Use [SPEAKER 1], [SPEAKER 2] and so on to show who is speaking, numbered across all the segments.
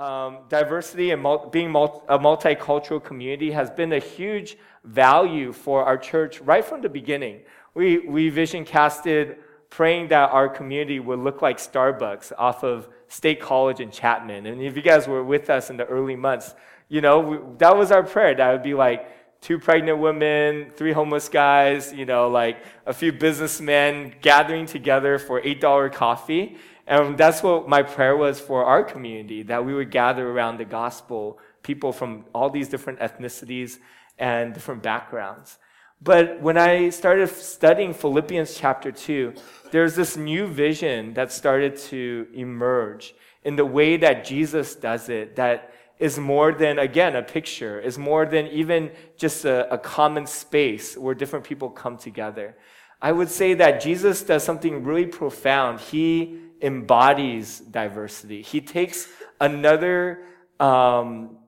[SPEAKER 1] um, diversity and mul- being mul- a multicultural community has been a huge value for our church right from the beginning. We, we vision casted praying that our community would look like Starbucks off of State College in Chapman. And if you guys were with us in the early months, you know, we, that was our prayer. That would be like two pregnant women, three homeless guys, you know, like a few businessmen gathering together for $8 coffee and that's what my prayer was for our community that we would gather around the gospel, people from all these different ethnicities and different backgrounds. But when I started studying Philippians chapter 2, there's this new vision that started to emerge in the way that Jesus does it, that is more than, again, a picture, is more than even just a, a common space where different people come together. I would say that Jesus does something really profound. He embodies diversity. He takes another um,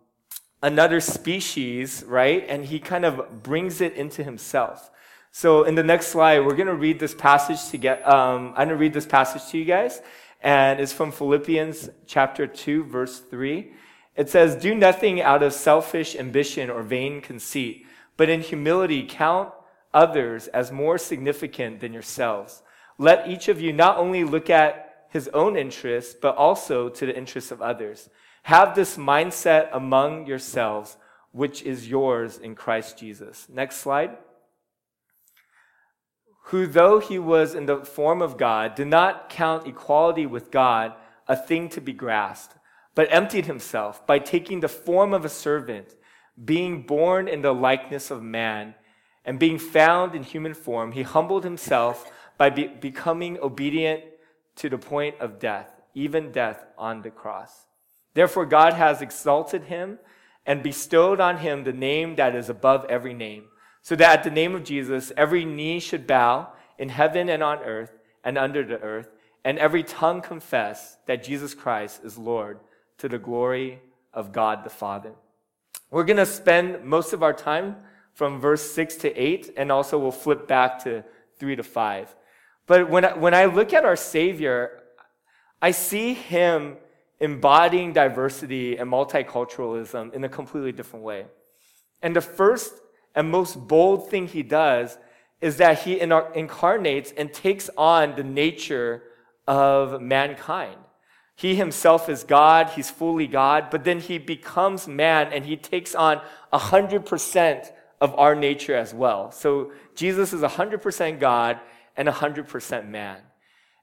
[SPEAKER 1] another species, right, and he kind of brings it into himself. So in the next slide, we're going to read this passage to get. Um, I'm going to read this passage to you guys, and it's from Philippians chapter two, verse three. It says, "Do nothing out of selfish ambition or vain conceit, but in humility count others as more significant than yourselves. Let each of you not only look at his own interests, but also to the interests of others. Have this mindset among yourselves, which is yours in Christ Jesus. Next slide. Who, though he was in the form of God, did not count equality with God a thing to be grasped, but emptied himself by taking the form of a servant, being born in the likeness of man, and being found in human form, he humbled himself by be- becoming obedient to the point of death, even death on the cross. Therefore, God has exalted him and bestowed on him the name that is above every name, so that at the name of Jesus, every knee should bow in heaven and on earth and under the earth, and every tongue confess that Jesus Christ is Lord to the glory of God the Father. We're going to spend most of our time from verse 6 to 8, and also we'll flip back to 3 to 5. But when I, when I look at our Savior, I see him embodying diversity and multiculturalism in a completely different way. And the first and most bold thing he does is that he incarnates and takes on the nature of mankind. He himself is God, he's fully God, but then he becomes man and he takes on 100% of our nature as well. So Jesus is 100% God and 100% man.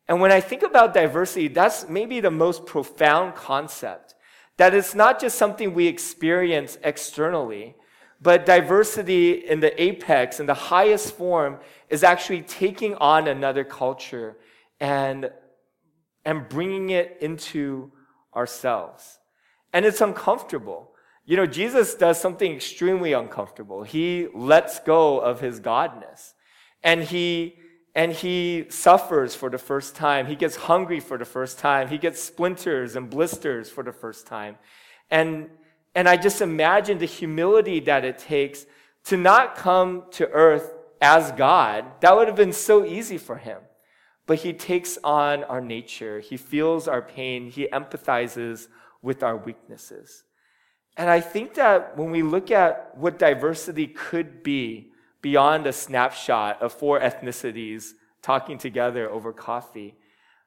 [SPEAKER 1] And when I think about diversity, that's maybe the most profound concept. That it's not just something we experience externally, but diversity in the apex, in the highest form, is actually taking on another culture and, and bringing it into ourselves. And it's uncomfortable. You know, Jesus does something extremely uncomfortable. He lets go of his godness. And he and he suffers for the first time. He gets hungry for the first time. He gets splinters and blisters for the first time. And, and I just imagine the humility that it takes to not come to earth as God. That would have been so easy for him. But he takes on our nature. He feels our pain. He empathizes with our weaknesses. And I think that when we look at what diversity could be, beyond a snapshot of four ethnicities talking together over coffee.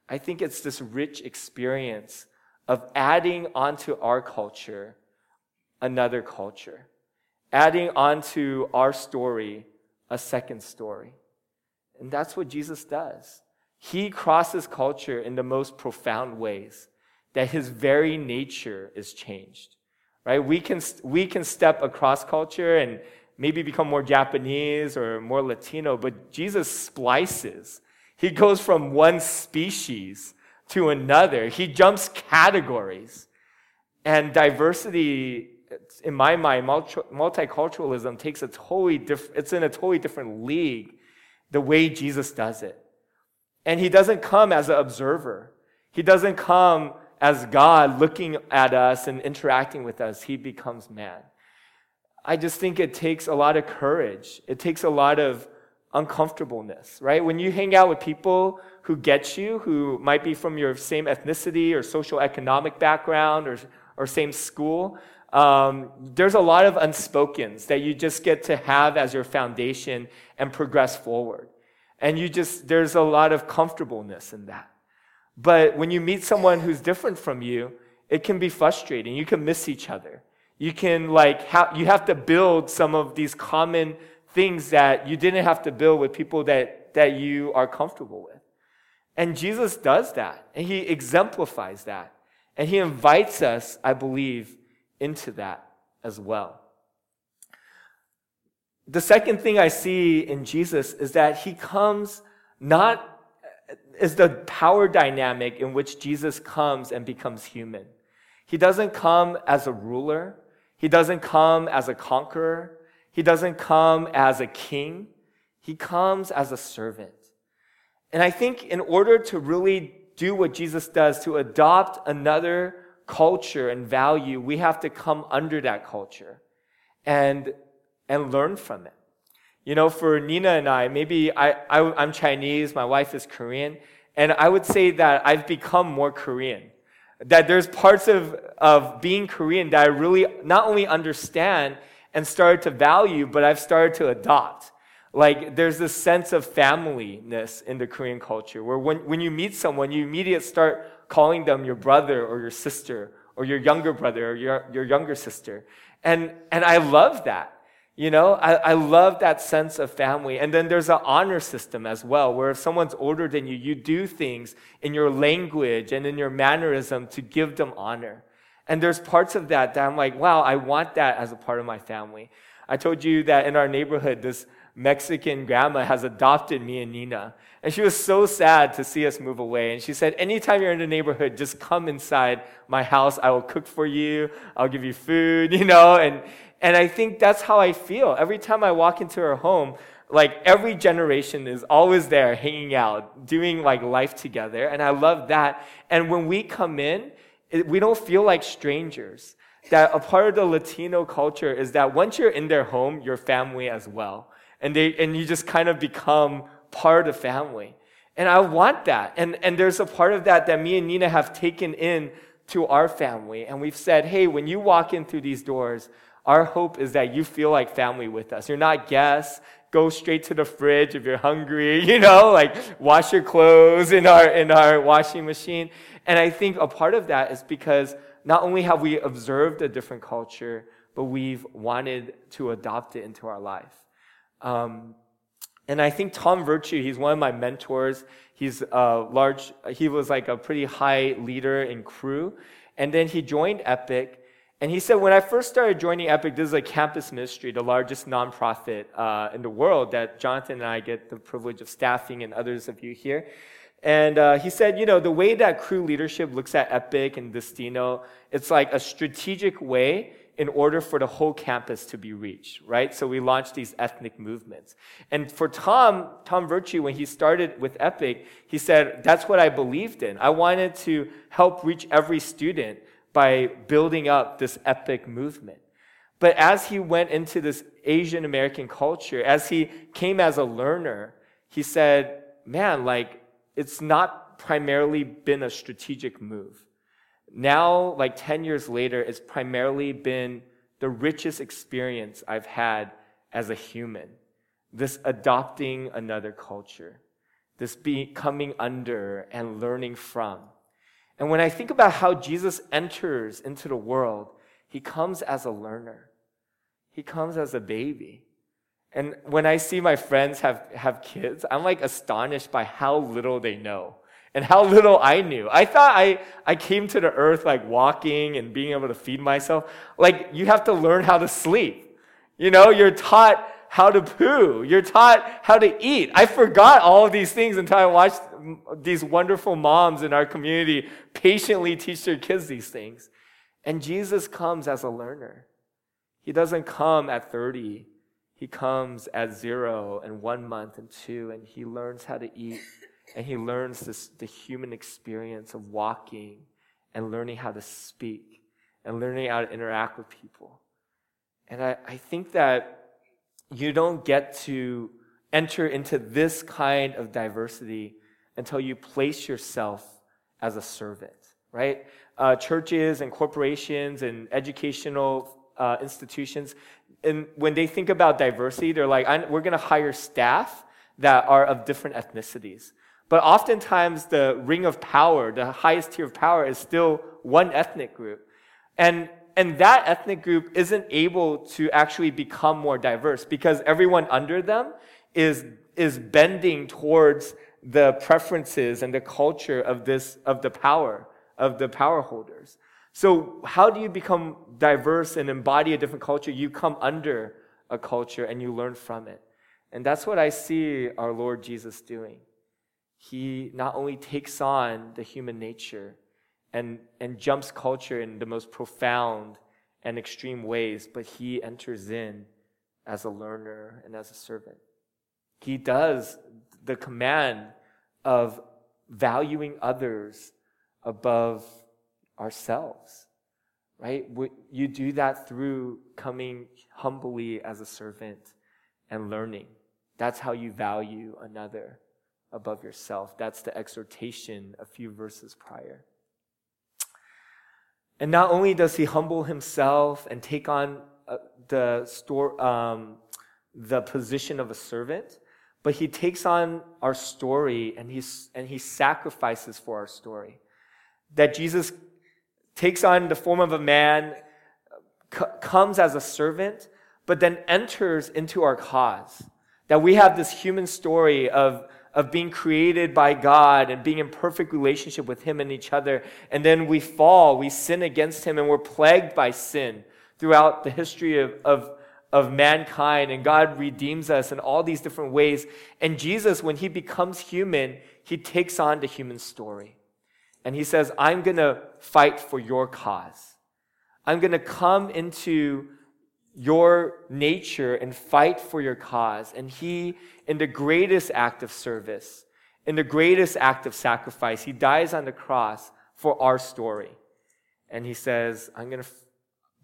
[SPEAKER 1] I think it's this rich experience of adding onto our culture another culture, adding onto our story a second story. And that's what Jesus does. He crosses culture in the most profound ways that his very nature is changed. Right? We can, we can step across culture and maybe become more Japanese or more Latino, but Jesus splices. He goes from one species to another. He jumps categories. And diversity, in my mind, multiculturalism takes a totally different, it's in a totally different league the way Jesus does it. And he doesn't come as an observer. He doesn't come as God looking at us and interacting with us. He becomes man. I just think it takes a lot of courage. It takes a lot of uncomfortableness, right? When you hang out with people who get you, who might be from your same ethnicity or social economic background or, or same school, um, there's a lot of unspokens that you just get to have as your foundation and progress forward. And you just, there's a lot of comfortableness in that. But when you meet someone who's different from you, it can be frustrating. You can miss each other. You can like, ha- you have to build some of these common things that you didn't have to build with people that, that you are comfortable with. And Jesus does that. And he exemplifies that. And he invites us, I believe, into that as well. The second thing I see in Jesus is that he comes not is the power dynamic in which Jesus comes and becomes human. He doesn't come as a ruler. He doesn't come as a conqueror. He doesn't come as a king. He comes as a servant. And I think in order to really do what Jesus does, to adopt another culture and value, we have to come under that culture and, and learn from it. You know, for Nina and I, maybe I, I, am Chinese, my wife is Korean, and I would say that I've become more Korean. That there's parts of, of being Korean that I really not only understand and started to value, but I've started to adopt. Like, there's this sense of familyness in the Korean culture where when, when you meet someone, you immediately start calling them your brother or your sister or your younger brother or your, your younger sister. And, and I love that. You know, I, I love that sense of family. And then there's an honor system as well, where if someone's older than you, you do things in your language and in your mannerism to give them honor. And there's parts of that that I'm like, wow, I want that as a part of my family. I told you that in our neighborhood, this Mexican grandma has adopted me and Nina. And she was so sad to see us move away. And she said, Anytime you're in the neighborhood, just come inside my house. I will cook for you. I'll give you food, you know? And, and I think that's how I feel. Every time I walk into her home, like every generation is always there hanging out, doing like life together. And I love that. And when we come in, it, we don't feel like strangers. That a part of the Latino culture is that once you're in their home, you're family as well. And they, and you just kind of become part of family. And I want that. And, and there's a part of that that me and Nina have taken in to our family. And we've said, hey, when you walk in through these doors, our hope is that you feel like family with us. You're not guests. Go straight to the fridge if you're hungry, you know, like wash your clothes in our, in our washing machine. And I think a part of that is because not only have we observed a different culture, but we've wanted to adopt it into our life. Um, and I think Tom Virtue, he's one of my mentors. He's a large, he was like a pretty high leader in Cru. And then he joined Epic. And he said, when I first started joining Epic, this is a campus ministry, the largest nonprofit uh, in the world that Jonathan and I get the privilege of staffing and others of you here. And uh, he said, you know, the way that Cru leadership looks at Epic and Destino, it's like a strategic way in order for the whole campus to be reached, right? So we launched these ethnic movements. And for Tom, Tom Virtue, when he started with Epic, he said, that's what I believed in. I wanted to help reach every student by building up this Epic movement. But as he went into this Asian American culture, as he came as a learner, he said, man, like, it's not primarily been a strategic move now, like 10 years later, it's primarily been the richest experience I've had as a human. This adopting another culture, this being coming under and learning from. And when I think about how Jesus enters into the world, he comes as a learner. He comes as a baby. And when I see my friends have, have kids, I'm like astonished by how little they know and how little I knew. I thought I, I came to the earth like walking and being able to feed myself. Like, you have to learn how to sleep. You know, you're taught how to poo. You're taught how to eat. I forgot all of these things until I watched these wonderful moms in our community patiently teach their kids these things. And Jesus comes as a learner. He doesn't come at 30. He comes at zero and one month and two, and he learns how to eat and he learns this, the human experience of walking and learning how to speak and learning how to interact with people. And I, I think that you don't get to enter into this kind of diversity until you place yourself as a servant, right? uh, churches and corporations and educational uh, institutions, and when they think about diversity, they're like, we're going to hire staff that are of different ethnicities. But oftentimes, the ring of power, the highest tier of power, is still one ethnic group. And, and that ethnic group isn't able to actually become more diverse because everyone under them is, is bending towards the preferences and the culture of this, of the power, of the power holders. So, how do you become diverse and embody a different culture? You come under a culture and you learn from it. And that's what I see our Lord Jesus doing. He not only takes on the human nature and, and jumps culture in the most profound and extreme ways, but he enters in as a learner and as a servant. He does the command of valuing others above ourselves, right? You do that through coming humbly as a servant and learning. That's how you value another above yourself. That's the exhortation a few verses prior. And not only does he humble himself and take on uh, the store, um, the position of a servant, but he takes on our story and he's and he sacrifices for our story. That Jesus takes on the form of a man, c- comes as a servant, but then enters into our cause. That we have this human story of, of being created by God and being in perfect relationship with Him and each other. And then we fall, we sin against Him, and we're plagued by sin throughout the history of, of, of mankind. And God redeems us in all these different ways. And Jesus, when He becomes human, He takes on the human story. And he says, I'm going to fight for your cause. I'm going to come into your nature and fight for your cause. And he, in the greatest act of service, in the greatest act of sacrifice, he dies on the cross for our story. And he says, I'm going to,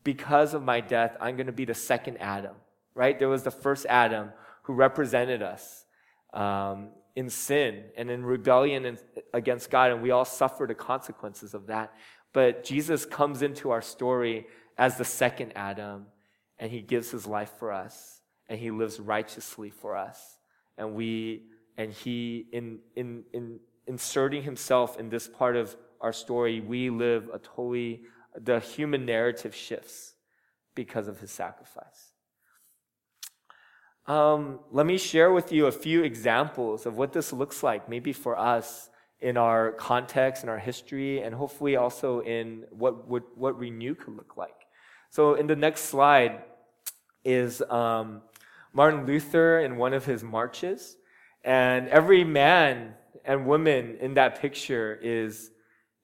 [SPEAKER 1] because of my death, I'm going to be the second Adam, right? There was the first Adam who represented us. Um, in sin and in rebellion against God, and we all suffer the consequences of that. But Jesus comes into our story as the second Adam, and he gives his life for us, and he lives righteously for us. And we, and he, in, in, in inserting himself in this part of our story, we live a totally, the human narrative shifts because of his sacrifice. Um, let me share with you a few examples of what this looks like, maybe for us in our context, in our history, and hopefully also in what, what, what Renew could look like. So, in the next slide is um, Martin Luther in one of his marches, and every man and woman in that picture is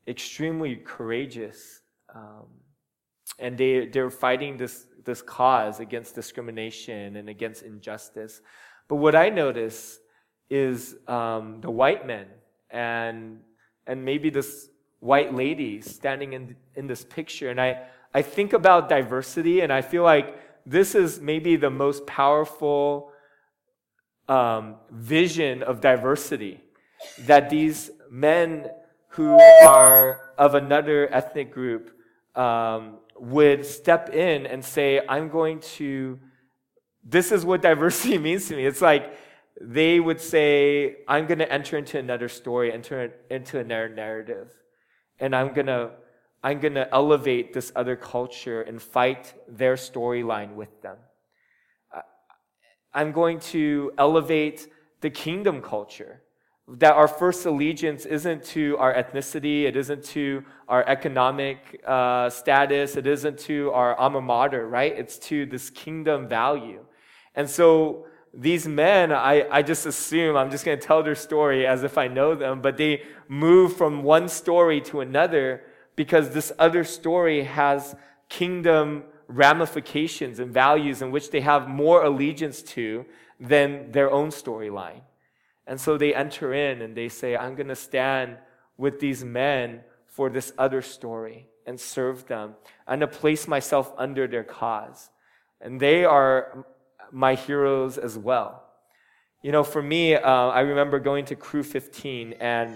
[SPEAKER 1] extremely courageous. Um, and they, they're fighting this this cause against discrimination and against injustice. But what I notice is um, the white men and and maybe this white lady standing in in this picture, and I I think about diversity, and I feel like this is maybe the most powerful um, vision of diversity that these men who are of another ethnic group um, would step in and say, I'm going to, this is what diversity means to me. It's like they would say, I'm going to enter into another story, enter into another narrative. And I'm going to, I'm going to elevate this other culture and fight their storyline with them. I'm going to elevate the kingdom culture that our first allegiance isn't to our ethnicity, it isn't to our economic uh, status, it isn't to our alma mater, right? It's to this kingdom value. And so these men, I, I just assume, I'm just going to tell their story as if I know them, but they move from one story to another because this other story has kingdom ramifications and values in which they have more allegiance to than their own storyline. And so they enter in and they say, I'm going to stand with these men for this other story and serve them. I'm going to place myself under their cause. And they are my heroes as well. You know, for me, uh, I remember going to Cru 15 and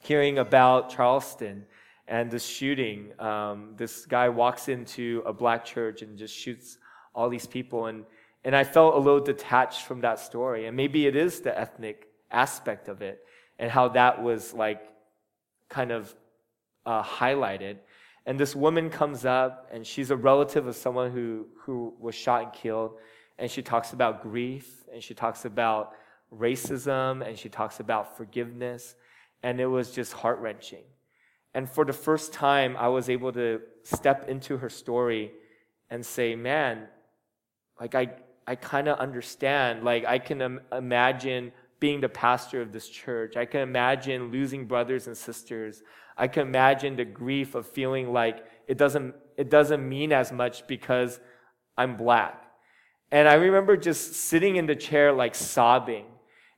[SPEAKER 1] hearing about Charleston and this shooting. Um, this guy walks into a black church and just shoots all these people. And, and I felt a little detached from that story. And maybe it is the ethnic aspect of it and how that was like kind of uh, highlighted. And this woman comes up and she's a relative of someone who, who was shot and killed. And she talks about grief and she talks about racism and she talks about forgiveness. And it was just heart wrenching. And for the first time, I was able to step into her story and say, man, like I, I kind of understand. Like I can Im- imagine being the pastor of this church. I can imagine losing brothers and sisters. I can imagine the grief of feeling like it doesn't, it doesn't mean as much because I'm black. And I remember just sitting in the chair, like sobbing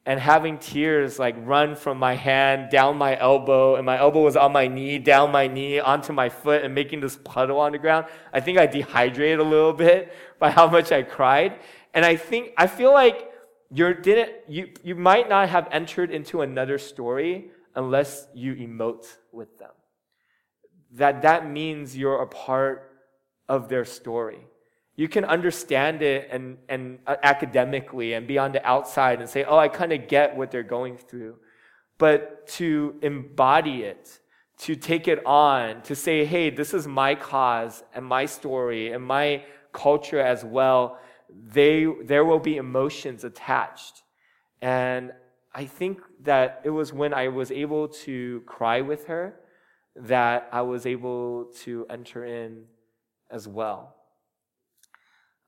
[SPEAKER 1] and having tears like run from my hand down my elbow, and my elbow was on my knee, down my knee, onto my foot, and making this puddle on the ground. I think I dehydrated a little bit by how much I cried. And I think, I feel like you didn't, you, you might not have entered into another story unless you emote with them. That that means you're a part of their story. You can understand it and, and uh, academically and be on the outside and say, oh, I kind of get what they're going through. But to embody it, to take it on, to say, hey, this is my cause and my story and my culture as well, they, there will be emotions attached. And I think that it was when I was able to cry with her that I was able to enter in as well.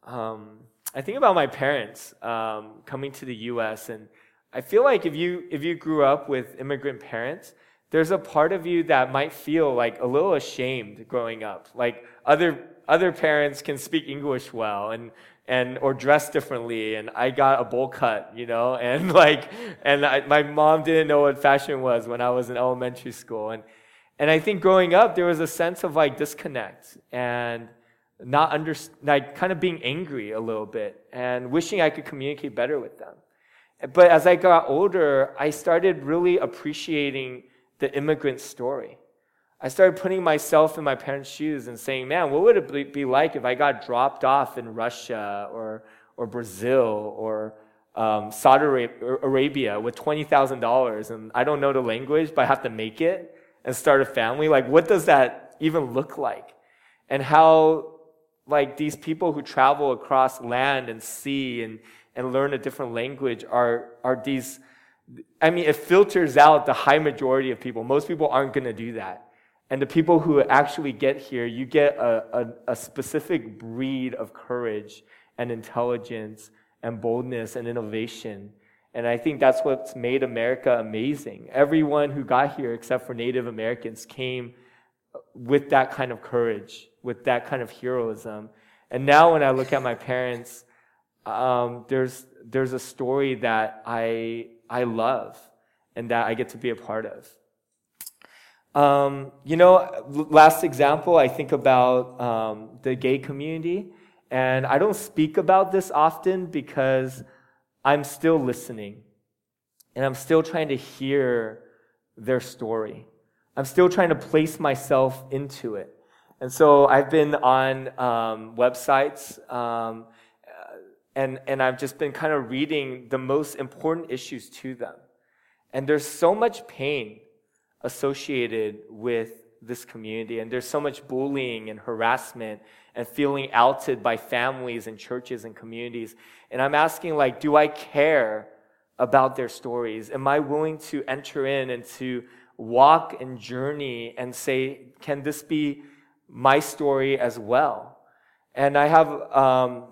[SPEAKER 1] Um, I think about my parents um, coming to the U.S. and I feel like if you if you grew up with immigrant parents, there's a part of you that might feel like a little ashamed growing up. Like other other parents can speak English well and and or dress differently, and I got a bowl cut, you know, and like and I, my mom didn't know what fashion was when I was in elementary school, and and I think growing up there was a sense of like disconnect and not under, like kind of being angry a little bit and wishing I could communicate better with them. But as I got older, I started really appreciating the immigrant story. I started putting myself in my parents' shoes and saying, man, what would it be like if I got dropped off in Russia or, or Brazil or um, Saudi Arabia with $20,000 and I don't know the language, but I have to make it and start a family? Like, what does that even look like? And how like these people who travel across land and sea and, and learn a different language are, are these, I mean, it filters out the high majority of people. Most people aren't going to do that. And the people who actually get here, you get a, a, a specific breed of courage and intelligence and boldness and innovation. And I think that's what's made America amazing. Everyone who got here, except for Native Americans, came with that kind of courage, with that kind of heroism. And now when I look at my parents, um, there's, there's a story that I, I love and that I get to be a part of. Um, you know, last example, I think about um, the gay community. And I don't speak about this often because I'm still listening and I'm still trying to hear their story. I'm still trying to place myself into it. And so I've been on um, websites um, and, and I've just been kind of reading the most important issues to them. And there's so much pain associated with this community, and there's so much bullying and harassment and feeling outed by families and churches and communities. And I'm asking, like, do I care about their stories? Am I willing to enter in and to walk and journey and say, can this be my story as well? And I have, um,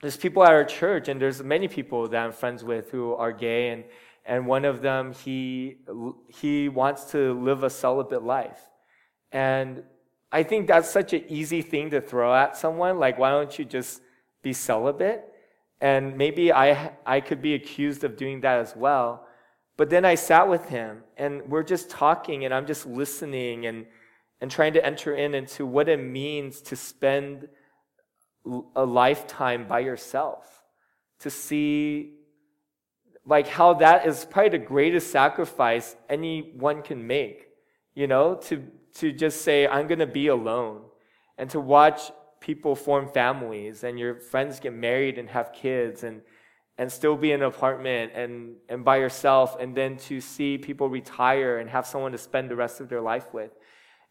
[SPEAKER 1] there's people at our church, and there's many people that I'm friends with who are gay, and, and one of them, he, he wants to live a celibate life. And I think that's such an easy thing to throw at someone. Like, why don't you just be celibate? And maybe I, I could be accused of doing that as well. But then I sat with him and we're just talking and I'm just listening and, and trying to enter in into what it means to spend a lifetime by yourself. To see like how that is probably the greatest sacrifice anyone can make, you know, to, to just say, I'm going to be alone, and to watch people form families and your friends get married and have kids and and still be in an apartment and, and by yourself, and then to see people retire and have someone to spend the rest of their life with.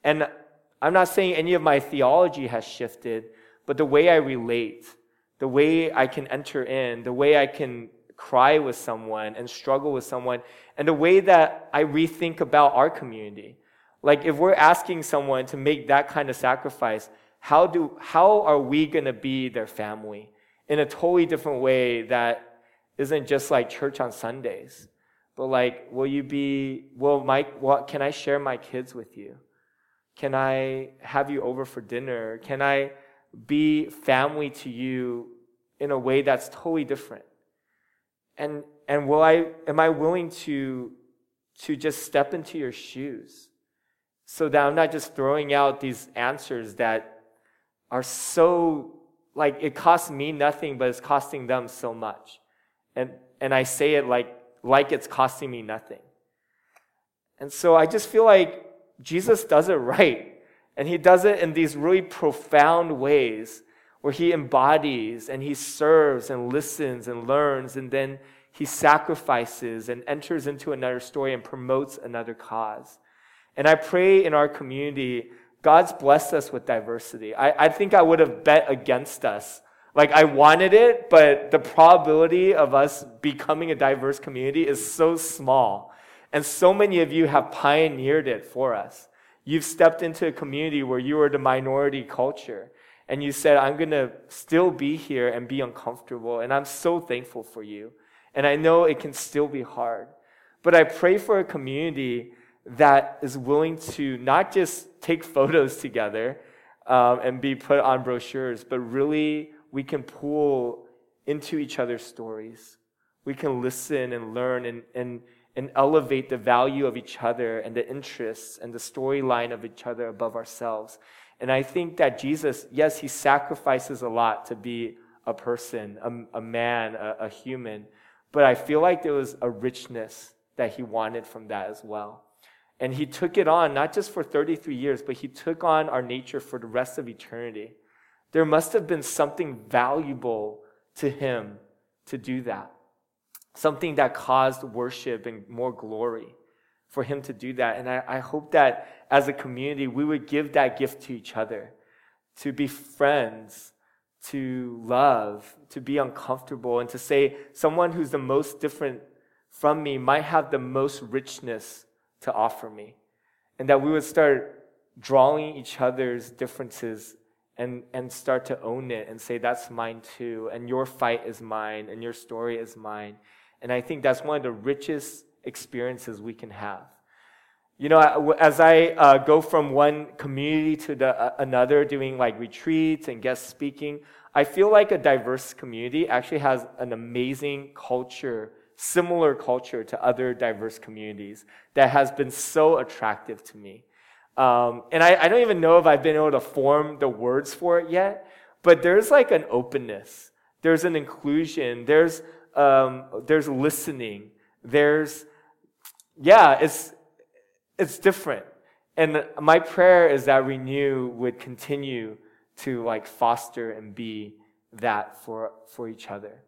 [SPEAKER 1] And I'm not saying any of my theology has shifted, but the way I relate, the way I can enter in, the way I can cry with someone and struggle with someone, and the way that I rethink about our community. Like if we're asking someone to make that kind of sacrifice, how do how are we going to be their family in a totally different way that isn't just like church on Sundays, but like, will you be, will Mike, what, can I share my kids with you? Can I have you over for dinner? Can I be family to you in a way that's totally different? And, and will I, am I willing to, to just step into your shoes so that I'm not just throwing out these answers that are so, like, it costs me nothing, but it's costing them so much. And, and I say it like, like it's costing me nothing. And so I just feel like Jesus does it right. And he does it in these really profound ways where he embodies and he serves and listens and learns and then he sacrifices and enters into another story and promotes another cause. And I pray in our community, God's blessed us with diversity. I, I think I would have bet against us like I wanted it, but the probability of us becoming a diverse community is so small. And so many of you have pioneered it for us. You've stepped into a community where you are the minority culture. And you said, I'm going to still be here and be uncomfortable. And I'm so thankful for you. And I know it can still be hard. But I pray for a community that is willing to not just take photos together um, and be put on brochures, but really we can pull into each other's stories. We can listen and learn and, and, and elevate the value of each other and the interests and the storyline of each other above ourselves. And I think that Jesus, yes, he sacrifices a lot to be a person, a, a man, a, a human. But I feel like there was a richness that he wanted from that as well. And he took it on, not just for 33 years, but he took on our nature for the rest of eternity. There must have been something valuable to him to do that. Something that caused worship and more glory for him to do that. And I, I hope that as a community, we would give that gift to each other to be friends, to love, to be uncomfortable, and to say someone who's the most different from me might have the most richness to offer me. And that we would start drawing each other's differences and, and start to own it and say, that's mine too, and your fight is mine, and your story is mine. And I think that's one of the richest experiences we can have. You know, as I uh, go from one community to the, uh, another, doing like retreats and guest speaking, I feel like a diverse community actually has an amazing culture, similar culture to other diverse communities that has been so attractive to me. Um, and I, I don't even know if I've been able to form the words for it yet, but there's like an openness, there's an inclusion, there's, um, there's listening, there's, yeah, it's, it's different. And my prayer is that Renew would continue to like foster and be that for, for each other.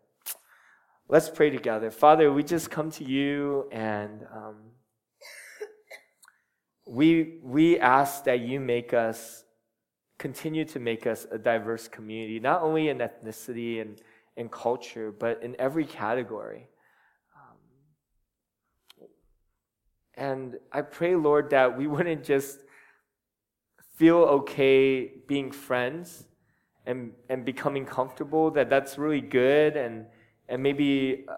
[SPEAKER 1] Let's pray together. Father, we just come to you and um, we, we ask that you make us, continue to make us a diverse community, not only in ethnicity and, and culture, but in every category. Um, and I pray, Lord, that we wouldn't just feel okay being friends and, and becoming comfortable, that that's really good and, and maybe uh,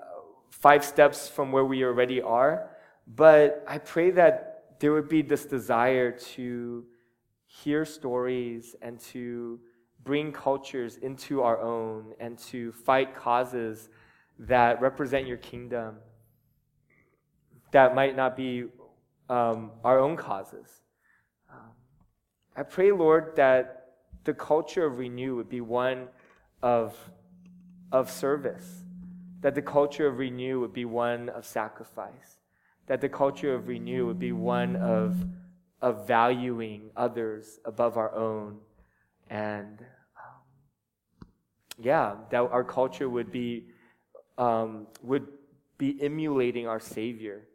[SPEAKER 1] five steps from where we already are. But I pray that there would be this desire to hear stories and to bring cultures into our own and to fight causes that represent your kingdom that might not be um, our own causes. Um, I pray, Lord, that the culture of renew would be one of, of service, that the culture of renew would be one of sacrifice that the culture of renew would be one of of valuing others above our own. And um, yeah, that our culture would be, um, would be emulating our Savior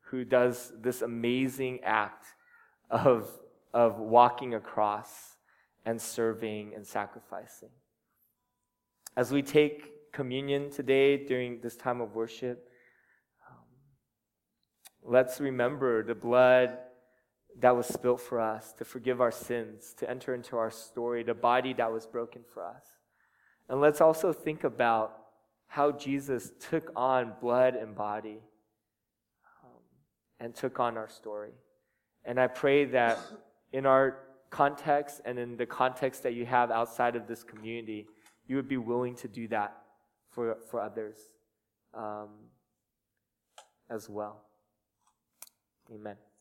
[SPEAKER 1] who does this amazing act of, of walking across and serving and sacrificing. As we take communion today during this time of worship, let's remember the blood that was spilt for us to forgive our sins, to enter into our story, the body that was broken for us. And let's also think about how Jesus took on blood and body um, and took on our story. And I pray that in our context and in the context that you have outside of this community, you would be willing to do that for, for others um, as well. Amen.